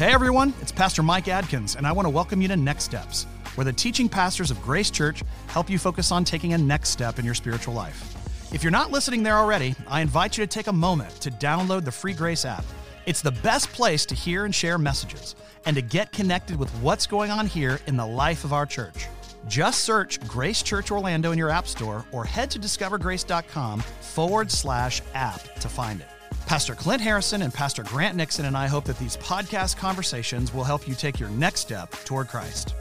Hey everyone, it's Pastor Mike Adkins, and I want to welcome you to Next Steps, where the teaching pastors of Grace Church help you focus on taking a next step in your spiritual life. If you're not listening there already, I invite you to take a moment to download the free Grace app. It's the best place to hear and share messages and to get connected with what's going on here in the life of our church. Just search Grace Church Orlando in your app store or head to discovergrace.com forward slash app to find it. Pastor Clint Harrison and Pastor Grant Nixon and I hope that these podcast conversations will help you take your next step toward Christ.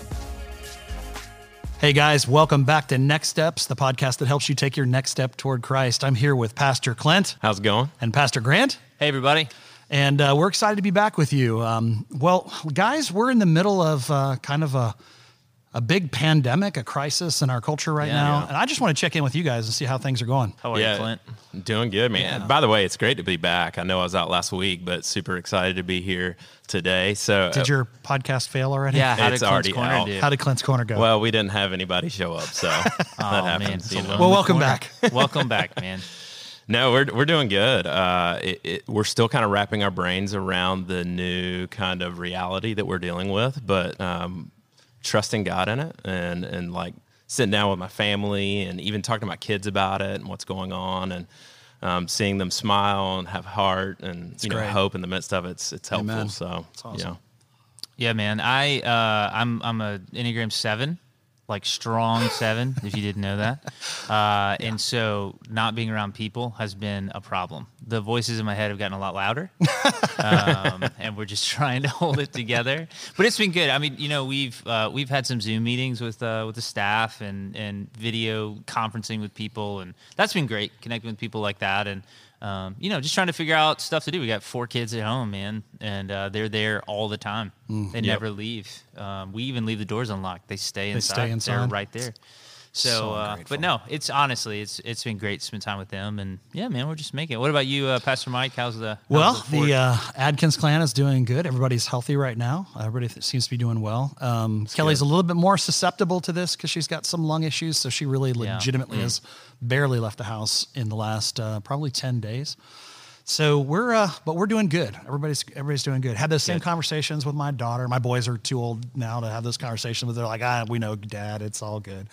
Hey guys, welcome back to Next Steps, the podcast that helps you take your next step toward Christ. I'm here with Pastor Clint. How's it going? And Pastor Grant. Hey, everybody. And uh, we're excited to be back with you. Um, well, guys, we're in the middle of uh, kind of a a big pandemic, a crisis in our culture right Yeah, now. yeah. And I just want to check in with you guys and see how things are going. How are yeah, you, Clint? doing good, man. By the way, it's great to be back. I know I was out last week, but super excited to be here today. So, Did your podcast fail already? Yeah, how It's did Clint's already Corner out. do? How did Clint's Corner go? well, we didn't have anybody show up, so that oh, happens. man. it's you know? Well, welcome corner. back. welcome back, man. No, we're we're doing good. Uh, it, it, we're still kind of wrapping our brains around the new kind of reality that we're dealing with, but um, trusting God in it, and and like sitting down with my family, and even talking to my kids about it and what's going on, and um, seeing them smile and have heart and you know great. hope in the midst of it. It's it's helpful. Amen. So awesome. know. Yeah, man. I uh, I'm I'm a Enneagram seven, like strong seven. if you didn't know that, uh, and so not being around people has been a problem. The voices in my head have gotten a lot louder, um, and we're just trying to hold it together. But it's been good. I mean, you know, we've uh, we've had some Zoom meetings with uh, with the staff and and video conferencing with people, and that's been great. Connecting with people like that, and um, you know, just trying to figure out stuff to do. We got four kids at home, man, and uh, they're there all the time. they never leave. Um, we even leave the doors unlocked. They stay inside. They stay inside. They're right there. So, So uh, but no, it's honestly, it's it's been great to spend time with them, and yeah, man, we're just making it. What about you, uh, Pastor Mike? How's the how's Well, fort? the uh, Adkins clan is doing good. Everybody's healthy right now. Everybody th- seems to be doing well. Um, Kelly's a little bit more susceptible to this because she's got some lung issues. So she really Yeah. legitimately has barely left the house in the last uh, probably 10 days. So we're, uh, but we're doing good. Everybody's everybody's doing good. Had those same Good. conversations with my daughter. My boys are too old now to have those conversations but They're like, ah, we know, Dad, it's all good.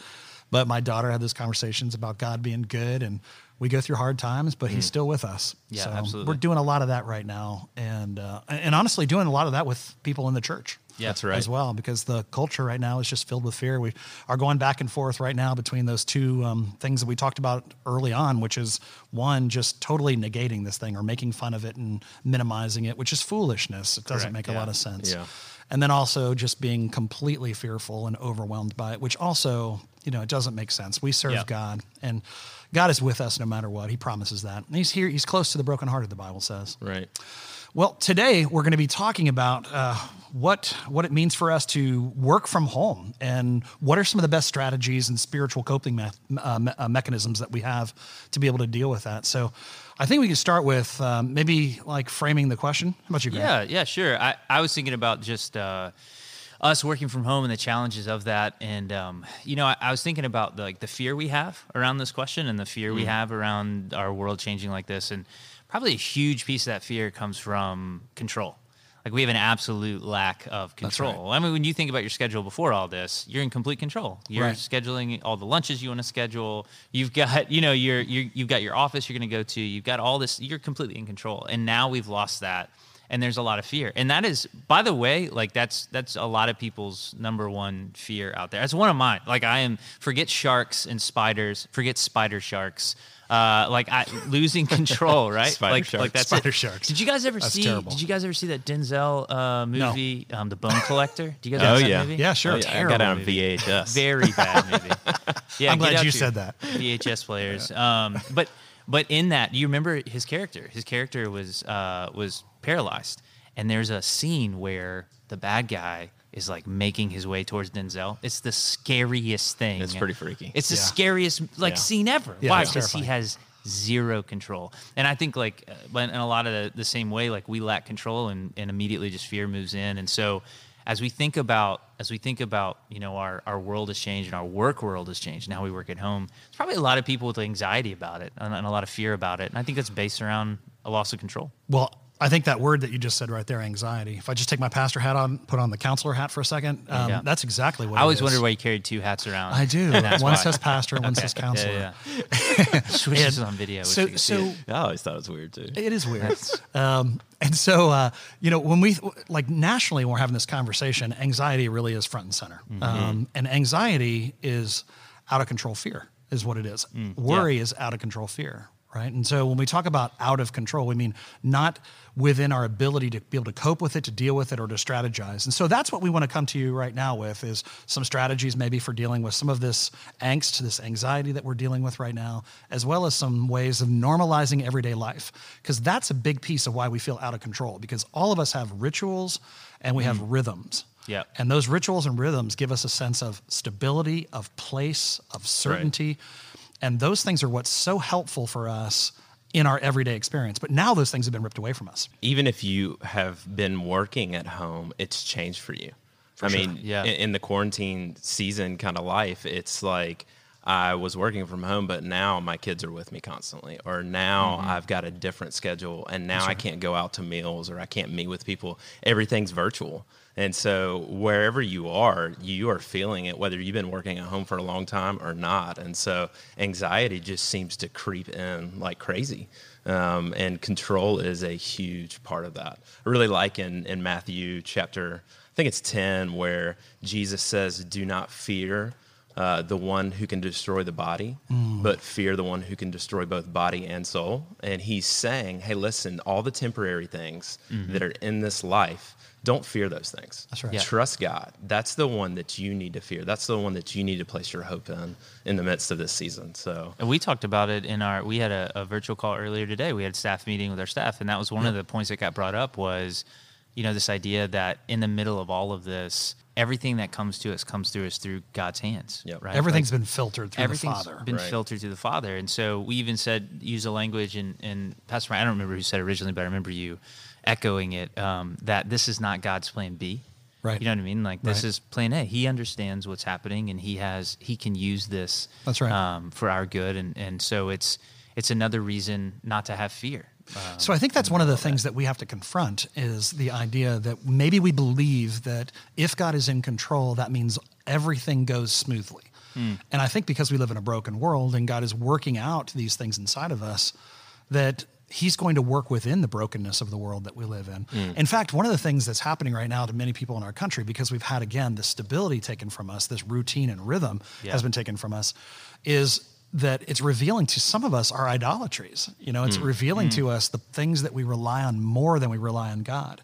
But my daughter had those conversations about God being good, and we go through hard times, but He's still with us. Yeah, so absolutely. We're doing a lot of that right now, and uh, and honestly, doing a lot of that with people in the church. Yeah. That's right. As well, because the culture right now is just filled with fear. We are going back and forth right now between those two um, things that we talked about early on, which is one, just totally negating this thing or making fun of it and minimizing it, which is foolishness. It doesn't make a lot of sense. Yeah. And then also just being completely fearful and overwhelmed by it, which also, you know, it doesn't make sense. We serve Yeah. God and God is with us no matter what. He promises that. And he's here, he's close to the brokenhearted, the Bible says. Right. Well, today we're going to be talking about uh, what what it means for us to work from home, and what are some of the best strategies and spiritual coping me- uh, me- uh, mechanisms that we have to be able to deal with that. So, I think we can start with um, maybe like framing the question. How about you, Grant? Yeah, yeah, sure. I, I was thinking about just uh, us working from home and the challenges of that, and um, you know, I, I was thinking about the, like the fear we have around this question and the fear we have around our world changing like this, and probably a huge piece of that fear comes from control. Like we have an absolute lack of control. I mean, when you think about your schedule before all this, you're in complete control. You're Right. scheduling all the lunches you want to schedule. You've got, you know, you're, you're you've got your office you're going to go to. You've got all this. You're completely in control. And now we've lost that, and there's a lot of fear. And that is, by the way, like that's that's a lot of people's number one fear out there. That's one of mine. Like I am forget sharks and spiders. Forget spider sharks. Uh, like I losing control, right? Spider like, sharks. like that's Spider it. sharks. Did you guys ever That's see? terrible. Did you guys ever see that Denzel uh, movie, um, The Bone Collector? Do you guys Oh yeah. movie? Yeah, sure. Oh, yeah. I Terrible got it on movie. VHS. Very bad movie. Yeah, I'm glad you said that. VHS players. Um, but but in that, you remember his character. His character was uh, was paralyzed, and there's a scene where the bad guy is like making his way towards Denzel. It's the scariest thing. It's pretty freaky. It's the Yeah. scariest like Yeah. scene ever. Yeah, Why? Because he has zero control. And I think like when- in a lot of the, the same way, like we lack control and, and immediately just fear moves in. And so as we think about as we think about you know our, our world has changed and our work world has changed now we work at home there's probably a lot of people with anxiety about it and, and a lot of fear about it and i think that's based around a loss of control Well, I think that word that you just said right there, anxiety. If I just take my pastor hat on, put on the counselor hat for a second, um, Yeah. that's exactly what I always is. wondered why you carried two hats around. I do. One why. says pastor, one says counselor. Yeah, yeah. Switches on video. So, you can see so. I always thought it was weird too. it is weird. Um, and so, uh, you know, when we like nationally, when we're having this conversation, anxiety really is front and center. Mm-hmm. Um, and anxiety is out of control fear, is what it is. Worry is out of control fear, right? And so when we talk about out of control, we mean not within our ability to be able to cope with it, to deal with it, or to strategize. And so that's what we want to come to you right now with is some strategies maybe for dealing with some of this angst, this anxiety that we're dealing with right now, as well as some ways of normalizing everyday life. Because that's a big piece of why we feel out of control, because all of us have rituals and we have mm. rhythms. Yep. And those rituals and rhythms give us a sense of stability, of place, of certainty. And those things are what's so helpful for us in our everyday experience. But now those things have been ripped away from us. Even if you have been working at home, it's changed for you. I mean, Yeah. in, in the quarantine season kind of life, it's like I was working from home, but now my kids are with me constantly, or now I've got a different schedule, and now I can't go out to meals or I can't meet with people. Everything's virtual. And so wherever you are, you are feeling it, whether you've been working at home for a long time or not. And so anxiety just seems to creep in like crazy. Um, and control is a huge part of that. I really like in, in Matthew chapter, I think it's 10, where Jesus says, Do not fear uh, the one who can destroy the body, but fear the one who can destroy both body and soul. And he's saying, Hey, listen, all the temporary things that are in this life, don't fear those things. That's right. Yeah. Trust God. That's the one that you need to fear. That's the one that you need to place your hope in in the midst of this season. So, And we talked about it in our. We had a, a virtual call earlier today. We had a staff meeting with our staff, and that was one of the points that got brought up was, you know, this idea that in the middle of all of this, everything that comes to us comes through us through God's hands. Yep. Right. Everything's Like, been filtered through the Father. been Right. filtered through the Father, and so we even said use a language and and Pastor. Ryan, I don't remember who said it originally, but I remember you echoing it um, that this is not God's plan B. Right. You know what I mean? Like this Right. is plan A. He understands what's happening, and he has he can use this. That's right. Um, for our good, and and so it's it's another reason not to have fear. Um, So I think that's mm-hmm. one of the things that we have to confront is the idea that maybe we believe that if God is in control, that means everything goes smoothly. Hmm. And I think because we live in a broken world and God is working out these things inside of us, that He's going to work within the brokenness of the world that we live in. Hmm. In fact, one of the things that's happening right now to many people in our country, because we've had again this stability taken from us, this routine and rhythm Yeah. has been taken from us, is that it's revealing to some of us our idolatries. You know, it's mm. revealing to mm. us the things that we rely on more than we rely on God.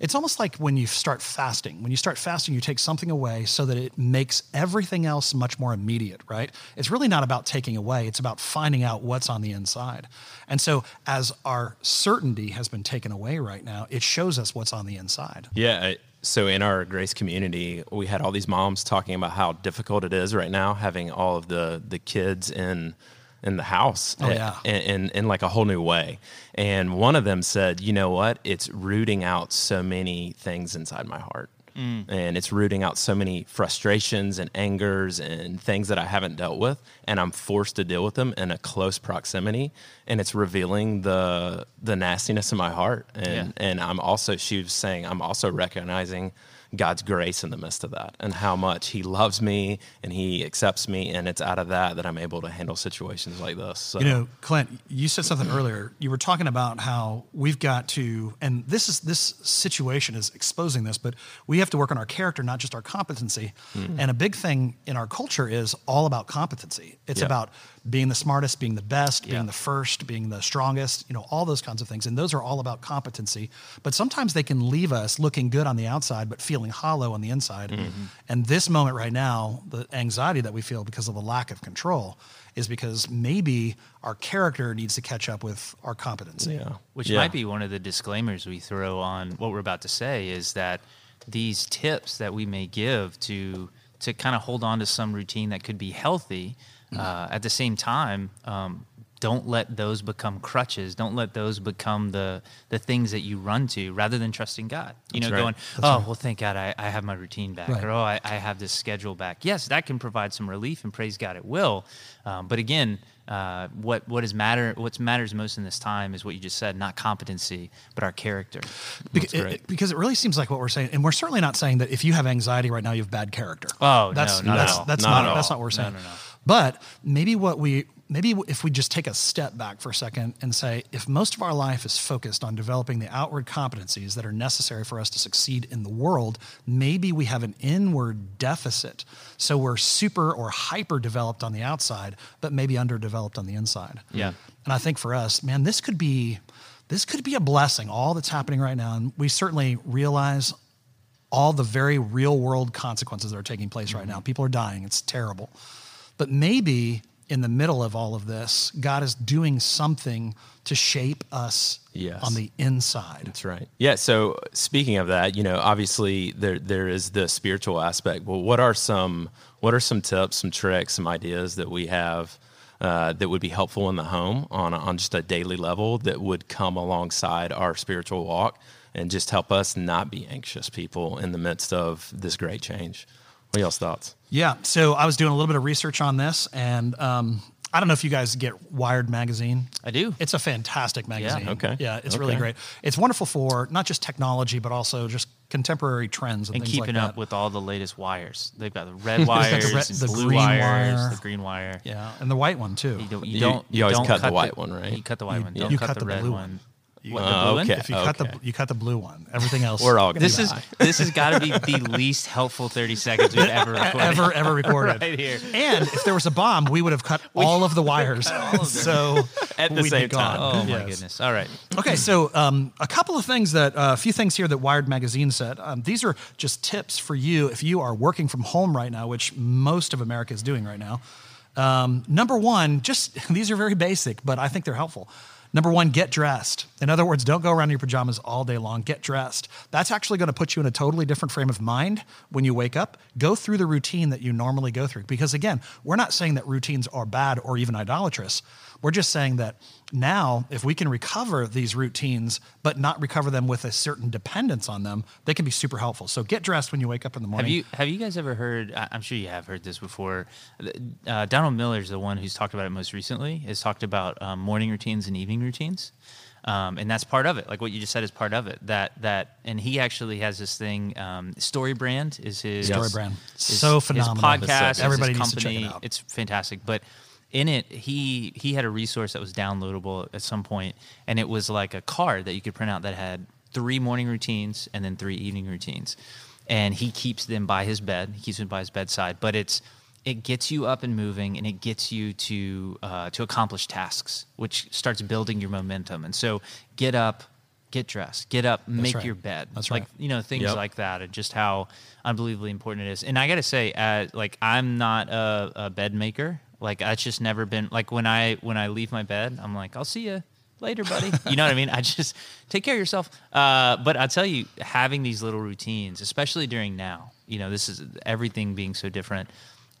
It's almost like when you start fasting. When you start fasting, you take something away so that it makes everything else much more immediate, right? It's really not about taking away, it's about finding out what's on the inside. And so, as our certainty has been taken away right now, it shows us what's on the inside. Yeah. I- So in our grace community, we had all these moms talking about how difficult it is right now having all of the the kids in in the house Oh, yeah. in, in in like a whole new way. And one of them said, "You know what? It's rooting out so many things inside my heart." Mm. And it's rooting out so many frustrations and angers and things that I haven't dealt with, and I'm forced to deal with them in a close proximity, and it's revealing the the nastiness in my heart. And Yeah. and I'm also she was saying I'm also recognizing God's grace in the midst of that and how much He loves me and He accepts me, and it's out of that that I'm able to handle situations like this. So. You know, Clint, you said something earlier. You were talking about how we've got to, and this is this situation is exposing this, but we have to work on our character, not just our competency. Mm-hmm. And a big thing in our culture is all about competency. It's Yeah. about being the smartest, being the best, being Yeah. the first, being the strongest, you know, all those kinds of things. And those are all about competency. But sometimes they can leave us looking good on the outside, but feeling hollow on the inside. Mm-hmm. And this moment right now, the anxiety that we feel because of a lack of control is because maybe our character needs to catch up with our competency. yeah, Which Yeah. might be one of the disclaimers we throw on what we're about to say is that these tips that we may give to to kind of hold on to some routine that could be healthy, uh, at the same time, um, don't let those become crutches. Don't let those become the the things that you run to rather than trusting God. You That's know, right. going, oh, well, thank God I, I have my routine back, Right. or oh, I, I have this schedule back. Yes, that can provide some relief, and praise God, it will. Um, but again, uh, what what is matter? What matters most in this time is what you just said, not competency, but our character. Beca- great. it- because it really seems like what we're saying, and we're certainly not saying that if you have anxiety right now, you have bad character. Oh, no, that's not at that's all. that's Not not, at that's not what we're saying. no, no. But maybe what we maybe if we just take a step back for a second and say, if most of our life is focused on developing the outward competencies that are necessary for us to succeed in the world, maybe we have an inward deficit. So we're super or hyper developed on the outside, but maybe underdeveloped on the inside. Yeah. And I think for us, man, this could be this could be a blessing, all that's happening right now. And we certainly realize all the very real world consequences that are taking place right mm-hmm. now. People are dying. It's terrible. But maybe in the middle of all of this, God is doing something to shape us Yes. on the inside. That's right. Yeah. So speaking of that, you know, obviously there there is the spiritual aspect. Well, what are some what are some tips, some tricks, some ideas that we have uh, that would be helpful in the home on on just a daily level that would come alongside our spiritual walk and just help us not be anxious people in the midst of this great change. What are y'all's thoughts? Yeah. So I was doing a little bit of research on this, and um, I don't know if you guys get Wired magazine. I do. It's a fantastic magazine. Yeah, okay. Yeah, it's really great. It's wonderful for not just technology, but also just contemporary trends and, and things keeping like up that. with all the latest wires. They've got the red wires, red- the blue green wires, wire. the green wire. yeah, and the white one too. You don't. You, You- don't. you always don't cut the white one, right? You cut the white You- one. you Don't cut, cut the, the red blue one. One. What, Uh, the blue okay. If you cut the Okay. you cut the blue one, everything else We're all gonna This be is high. this has got to be the least helpful thirty seconds we've ever recorded. ever ever recorded. Right here. And if there was a bomb, we would have cut all of the wires. so At the we'd be same gone. time. Oh my goodness! All right. Okay, so um, a couple of things that uh, a few things here that Wired magazine said. Um, these are just tips for you if you are working from home right now, which most of America is doing right now. Um, number one, just these are very basic, but I think they're helpful. Number one, get dressed. In other words, don't go around in your pajamas all day long. Get dressed. That's actually going to put you in a totally different frame of mind when you wake up. Go through the routine that you normally go through. Because again, we're not saying that routines are bad or even idolatrous. We're just saying that now, if we can recover these routines, but not recover them with a certain dependence on them, they can be super helpful. So get dressed when you wake up in the morning. Have you have you guys ever heard? I'm sure you have heard this before. Uh, Donald Miller is the one who's talked about it most recently. Has talked about um, morning routines and evening routines, um, and that's part of it. Like what you just said is part of it. That that, and he actually has this thing. Um, Story Brand is his Story Brand. his- So his podcast. Everybody his needs to check company. it out. It's fantastic, but. In it, he he had a resource that was downloadable at some point, and it was like a card that you could print out that had three morning routines and then three evening routines and he keeps them by his bed. He keeps them by his bedside. But it's it gets you up and moving, and it gets you to uh, to accomplish tasks, which starts building your momentum. And so, get up, get dressed, get up, make right. your bed. That's like right. you know things Yep. like that, and just how unbelievably important it is. And I got to say, uh, like I'm not a, a bed maker. Like that's just never been like when I when I leave my bed, I'm like, I'll see you later, buddy. You know what I mean? I just take care of yourself. Uh, but I tell you, having these little routines, especially during now, you know, this is everything being so different.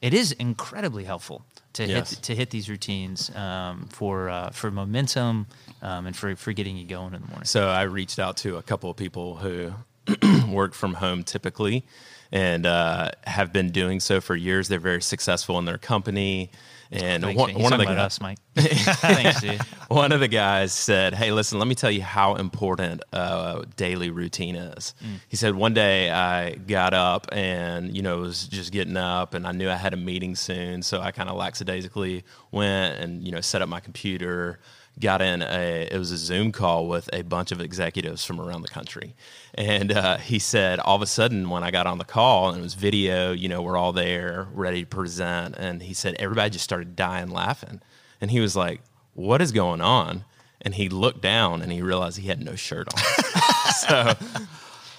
It is incredibly helpful to Yes. hit to hit these routines um, for uh, for momentum um, and for for getting you going in the morning. So I reached out to a couple of people who work from home typically and uh, have been doing so for years. They're very successful in their company. And Thanks, one, one of the guys, us, Mike. Thanks, dude. one of the guys said, "Hey, listen, let me tell you how important uh, daily routine is." Mm. He said, "One day I got up and you know was just getting up, and I knew I had a meeting soon, so I kind of lackadaisically went and you know set up my computer." Got in a it was a Zoom call with a bunch of executives from around the country, and uh, he said all of a sudden when I got on the call and it was video, you know we're all there ready to present, and he said everybody just started dying laughing, and he was like, "What is going on?" And he looked down and he realized he had no shirt on. so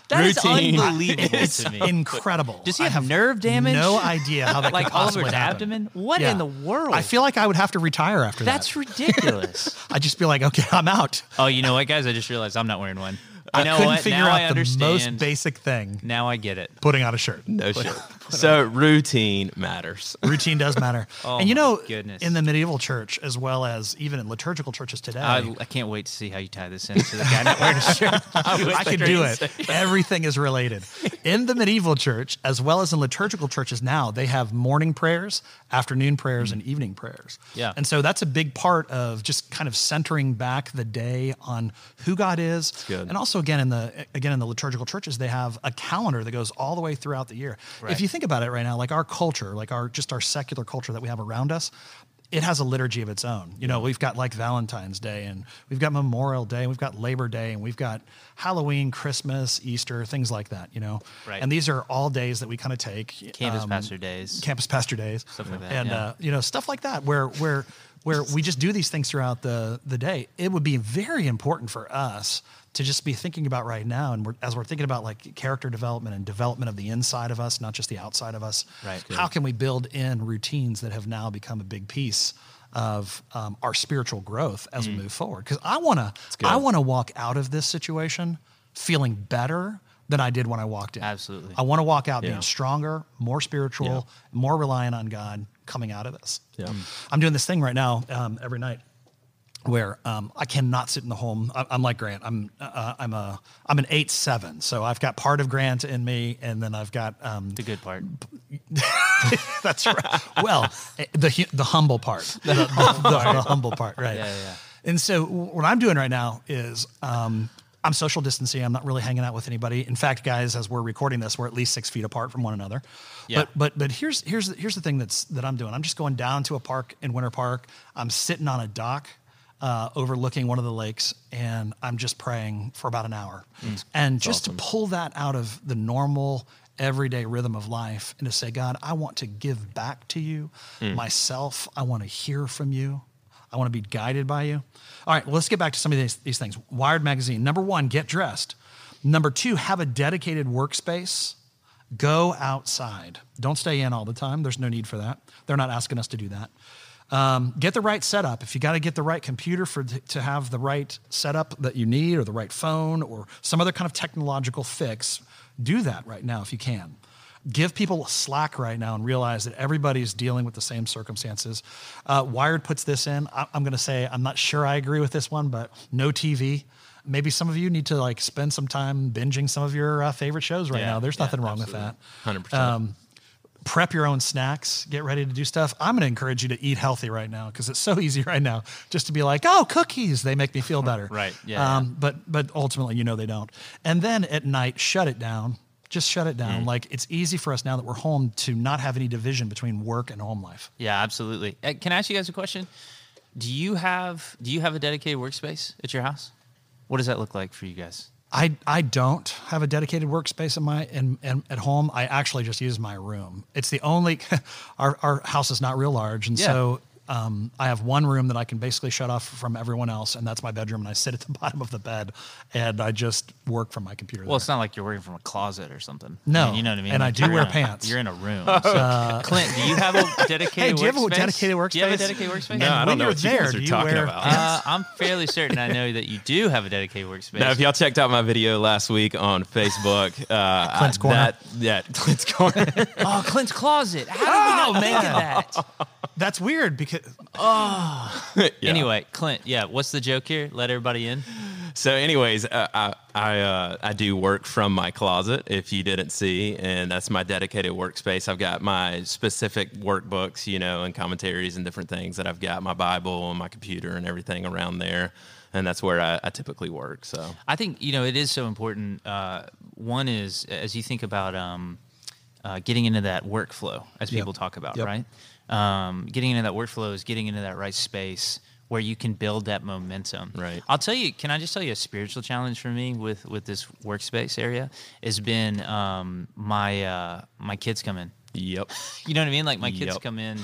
That is Routine. unbelievable to me. Incredible. Does he I have nerve damage? No idea how that like could all over possibly his happen. abdomen? What Yeah. in the world? I feel like I would have to retire after That's that. That's ridiculous. I'd just be like, okay, I'm out. oh, you know what, guys? I just realized I'm not wearing one. I You know couldn't what? figure now out I the most basic thing: now I get it. putting on a shirt. no shirt. So routine matters. Routine does matter. Oh and you know, goodness. in the medieval church, as well as even in liturgical churches today, I, I can't wait to see how you tie this into the guy not wearing a shirt. I can do it. Everything is related. In the medieval church, as well as in liturgical churches now, they have morning prayers, afternoon prayers, mm. and evening prayers. Yeah. And so that's a big part of just kind of centering back the day on who God is. good. And also again in the again in the liturgical churches, they have a calendar that goes all the way throughout the year. Right. If you think about it right now, like our culture, like our just our secular culture that we have around us, it has a liturgy of its own. You know, we've got like Valentine's Day and we've got Memorial Day and we've got Labor Day and we've got Halloween, Christmas, Easter, things like that, you know. Right. And these are all days that we kind of take Campus um, pastor days. campus pastor days, Stuff like that, and yeah. uh, you know stuff like that, where where where we just do these things throughout the the day. It would be very important for us to just be thinking about right now, and we're, as we're thinking about like character development and development of the inside of us, not just the outside of us. Right. How can we build in routines that have now become a big piece? Of um, our spiritual growth as Mm. we move forward, because I want to. I want to walk out of this situation feeling better than I did when I walked in. Absolutely. I want to walk out Yeah. being stronger, more spiritual, Yeah. more reliant on God coming out of this. Yeah. I'm doing this thing right now um, every night where um, I cannot sit in the home. I- I'm like Grant. I'm uh, I'm a I'm an eight seven. So I've got part of Grant in me, and then I've got um, The good part. that's right. Well, eh, the the humble part, the, the, the- the humble part, right? Yeah, yeah. And so what I'm doing right now is um, I'm social distancing. I'm not really hanging out with anybody. In fact, guys, as we're recording this, we're at least six feet apart from one another. Yeah. But but but here's here's here's the thing that's that I'm doing. I'm just going down to a park in Winter Park. I'm sitting on a dock. Uh, overlooking one of the lakes, and I'm just praying for about an hour, and just to pull that out of the normal everyday rhythm of life, and to say, God, I want to give back to you myself. I want to hear from you. I want to be guided by you. All right, well, let's get back to some of these, these things. Wired Magazine. Number one, get dressed. Number two, have a dedicated workspace. Go outside. Don't stay in all the time. There's no need for that. They're not asking us to do that. Um, get the right setup. If you got to get the right computer for to have the right setup that you need, or the right phone, or some other kind of technological fix, do that right now if you can give people slack right now and realize that everybody's dealing with the same circumstances. Uh, Wired puts this in. I, I'm going to say I'm not sure I agree with this one, but no TV. Maybe some of you need to like spend some time binging some of your uh, favorite shows right Yeah, now. There's yeah, nothing wrong with that. Hundred Um, percent. Prep your own snacks. Get ready to do stuff. I'm going to encourage you to eat healthy right now because it's so easy right now just to be like, oh, cookies. They make me feel better. Right, yeah, Um, But but ultimately, you know they don't. And then at night, shut it down. Just shut it down. Like it's easy for us now that we're home to not have any division between work and home life. Yeah, absolutely. Uh, Can I ask you guys a question? Do you have do you have a dedicated workspace at your house? What does that look like for you guys? I, I don't have a dedicated workspace in my in, in at home. I actually just use my room. It's the only our our house is not real large, and Yeah. so um, I have one room that I can basically shut off from everyone else, and that's my bedroom. And I sit at the bottom of the bed, and I just work from my computer. Well, there. it's not like you're working from a closet or something. I No, mean, you know what I mean. and I do wear in a- pants. You're in a room. So. Clint, do you have a dedicated? Hey, do you have a workspace? dedicated Do you have a dedicated workspace? No, I don't know you're what you guys are talking wear about. Uh, I'm fairly certain I know that you do have a dedicated workspace. Now, if y'all checked out my video last week on Facebook, uh, Clint's I- Corner. That, yeah, Clint's corner. oh, Clint's closet. How did we not think of that? That's weird because Yeah. Anyway, Clint, yeah, what's the joke here? Let everybody in. So, anyways, uh, I I uh, I do work from my closet. If you didn't see, and that's my dedicated workspace. I've got my specific workbooks, you know, and commentaries and different things that I've got my Bible and my computer and everything around there, and that's where I, I typically work. So, I think you know it is so important. Uh, one is as you think about um, uh, getting into that workflow, as Yep. people talk about, Yep. right? Um, getting into that workflow is getting into that right space where you can build that momentum. Right. I'll tell you. Can I just tell you a spiritual challenge for me with with this workspace area has been um, my uh, my kids come in. yep, You know what I mean? Like my kids Yep. come in,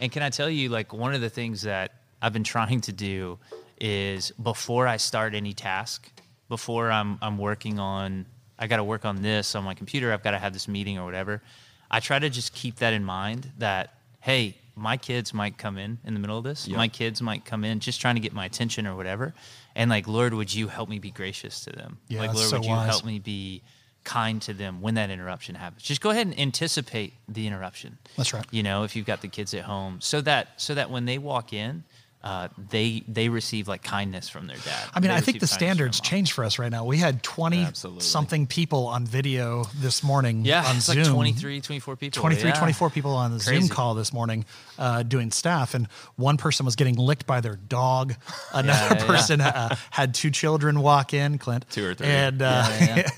and can I tell you, like one of the things that I've been trying to do is before I start any task, before I'm I'm working on, I got to work on this on my computer. I've got to have this meeting or whatever. I try to just keep that in mind that hey, my kids might come in in the middle of this. Yep. My kids might come in just trying to get my attention or whatever. And like, Lord, would you help me be gracious to them? Yeah, like, Lord, so would you wise. help me be kind to them when that interruption happens. Just go ahead and anticipate the interruption. That's right. You know, if you've got the kids at home, so that so that when they walk in, uh, they they receive like kindness from their dad. I mean, They I think the standards change for us right now. We had 20 Absolutely. something people on video this morning Yeah, on it's Zoom. like 23, 24 people. 23, yeah. 24 people on the Zoom call this morning uh, doing staff, and one person was getting licked by their dog. Another yeah, yeah. person uh, had two children walk in, Clint. Two or three. And, uh, Yeah, yeah,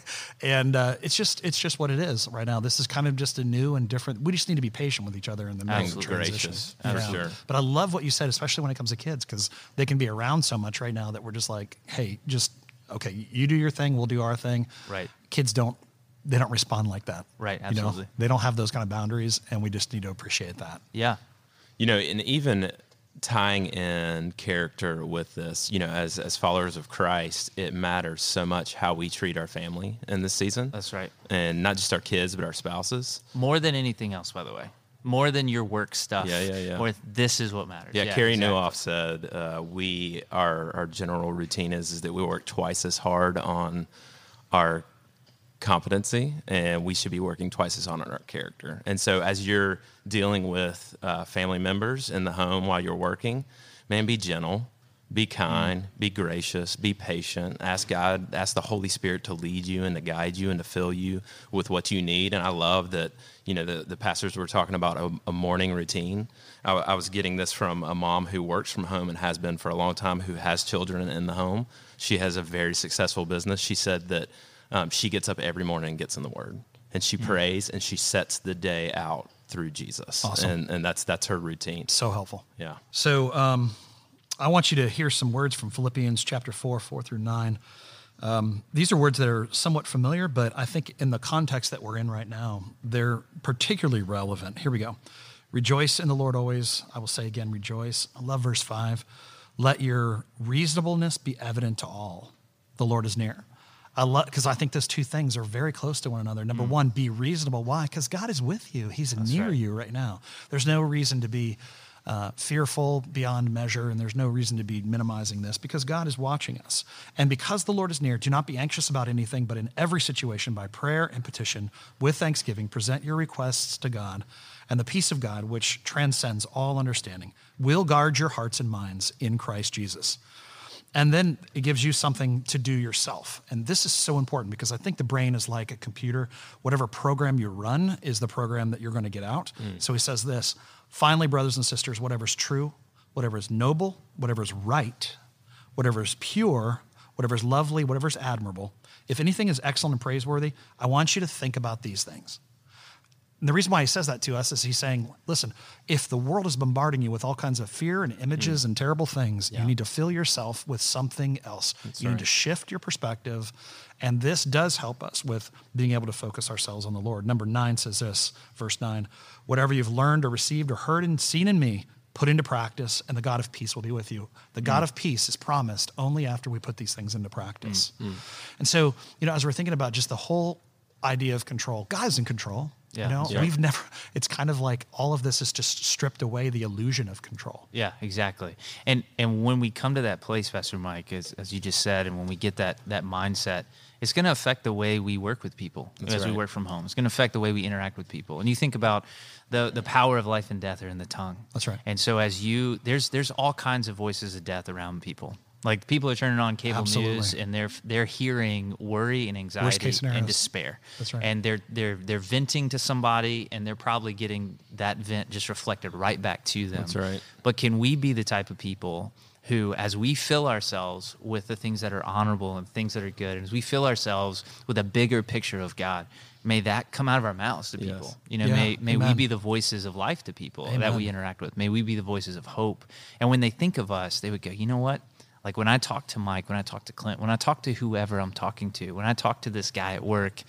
and uh, it's just it's just what it is right now. This is kind of just a new and different. We just need to be patient with each other in the middle Absolutely. of transition. Gracious, for sure. But I love what you said, especially when it comes to kids, because they can be around so much right now that we're just like, hey, just okay, you do your thing, we'll do our thing. Right. Kids don't they don't respond like that. Right, You know? absolutely. They don't have those kind of boundaries, and we just need to appreciate that. Yeah. You know, and even tying in character with this, you know, as as followers of Christ, it matters so much how we treat our family in this season. That's right. And not just our kids, but our spouses. More than anything else, by the way. More than your work stuff. Yeah, yeah, yeah. Or this is what matters. Yeah, Carey exactly. Nieuwhof said uh, we our our general routine is is that we work twice as hard on our competency, and we should be working twice as hard on our character. And so, as you're dealing with uh, family members in the home while you're working, man, be gentle, be kind, be gracious, be patient. Ask God, ask the Holy Spirit to lead you and to guide you and to fill you with what you need. And I love that, you know, the, the pastors were talking about a, a morning routine. I, I was getting this from a mom who works from home and has been for a long time, who has children in the home. She has a very successful business. She said that um, she gets up every morning and gets in the Word, and she prays and she sets the day out through Jesus. Awesome. And, and that's that's her routine. So helpful. Yeah. So um, I want you to hear some words from Philippians chapter 4, 4 through 9. Um, these are words that are somewhat familiar, but I think in the context that we're in right now, they're particularly relevant. Here we go. Rejoice in the Lord always. I will say again, rejoice. I love verse 5. Let your reasonableness be evident to all. The Lord is near. I love because I think those two things are very close to one another. Number one, be reasonable. Why? Because God is with you. He's near right. you right now. There's no reason to be uh, fearful beyond measure, and there's no reason to be minimizing this because God is watching us. And because the Lord is near, do not be anxious about anything, but in every situation, by prayer and petition, with thanksgiving, present your requests to God, and the peace of God, which transcends all understanding, will guard your hearts and minds in Christ Jesus. And then it gives you something to do yourself. And this is so important because I think the brain is like a computer. Whatever program you run is the program that you're going to get out. So he says this finally, brothers and sisters, whatever is true, whatever is noble, whatever is right, whatever is pure, whatever is lovely, whatever is admirable, if anything is excellent and praiseworthy, I want you to think about these things. And the reason why he says that to us is he's saying, listen, if the world is bombarding you with all kinds of fear and images mm. and terrible things, you need to fill yourself with something else. you need to shift your perspective. And this does help us with being able to focus ourselves on the Lord. Number nine says this, verse nine whatever you've learned or received or heard and seen in me, put into practice, and the God of peace will be with you. The God mm. of peace is promised only after we put these things into practice. Mm, and so, you know, as we're thinking about just the whole idea of control, God is in control. Yeah. You know, Yeah. we've never, it's kind of like all of this is just stripped away the illusion of control. Yeah, exactly. And and when we come to that place, Pastor Mike, as, as you just said, and when we get that that mindset, it's going to affect the way we work with people as we work from home. It's going to affect the way we interact with people. And you think about the the power of life and death are in the tongue. That's right. And so as you there's there's all kinds of voices of death around people. Like people are turning on cable Absolutely. news and they're they're hearing worry and anxiety and despair. That's right. And they're they're they're venting to somebody and they're probably getting that vent just reflected right back to them. That's right. But can we be the type of people who, as we fill ourselves with the things that are honorable and things that are good, and as we fill ourselves with a bigger picture of God, may that come out of our mouths to Yes. people. You know, Yeah, may may we be the voices of life to people that we interact with. May we be the voices of hope. And when they think of us, they would go, you know what? Like when I talk to Mike, when I talk to Clint, when I talk to whoever I'm talking to, when I talk to this guy at work,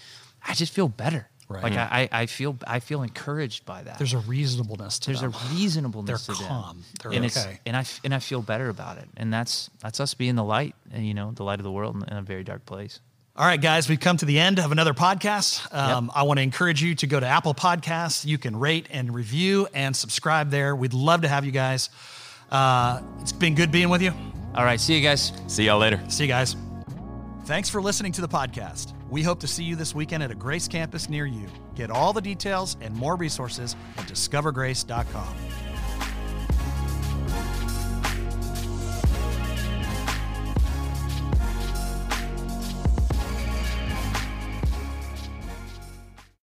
I just feel better. Right. Like I, I I feel I feel encouraged by that There's a reasonableness to it. there's them. a reasonableness They're to them. calm. They're and okay. and I and I feel better about it. And that's that's us being the light, and you know, the light of the world in, in a very dark place. All right, guys, we've come to the end of another podcast. Um, I want to encourage you to go to Apple Podcasts. You can rate and review and subscribe there. We'd love to have you guys. Uh, it's been good being with you. All right, see you guys. See y'all later. See you guys. Thanks for listening to the podcast. We hope to see you this weekend at a Grace campus near you. Get all the details and more resources at discovergrace.com.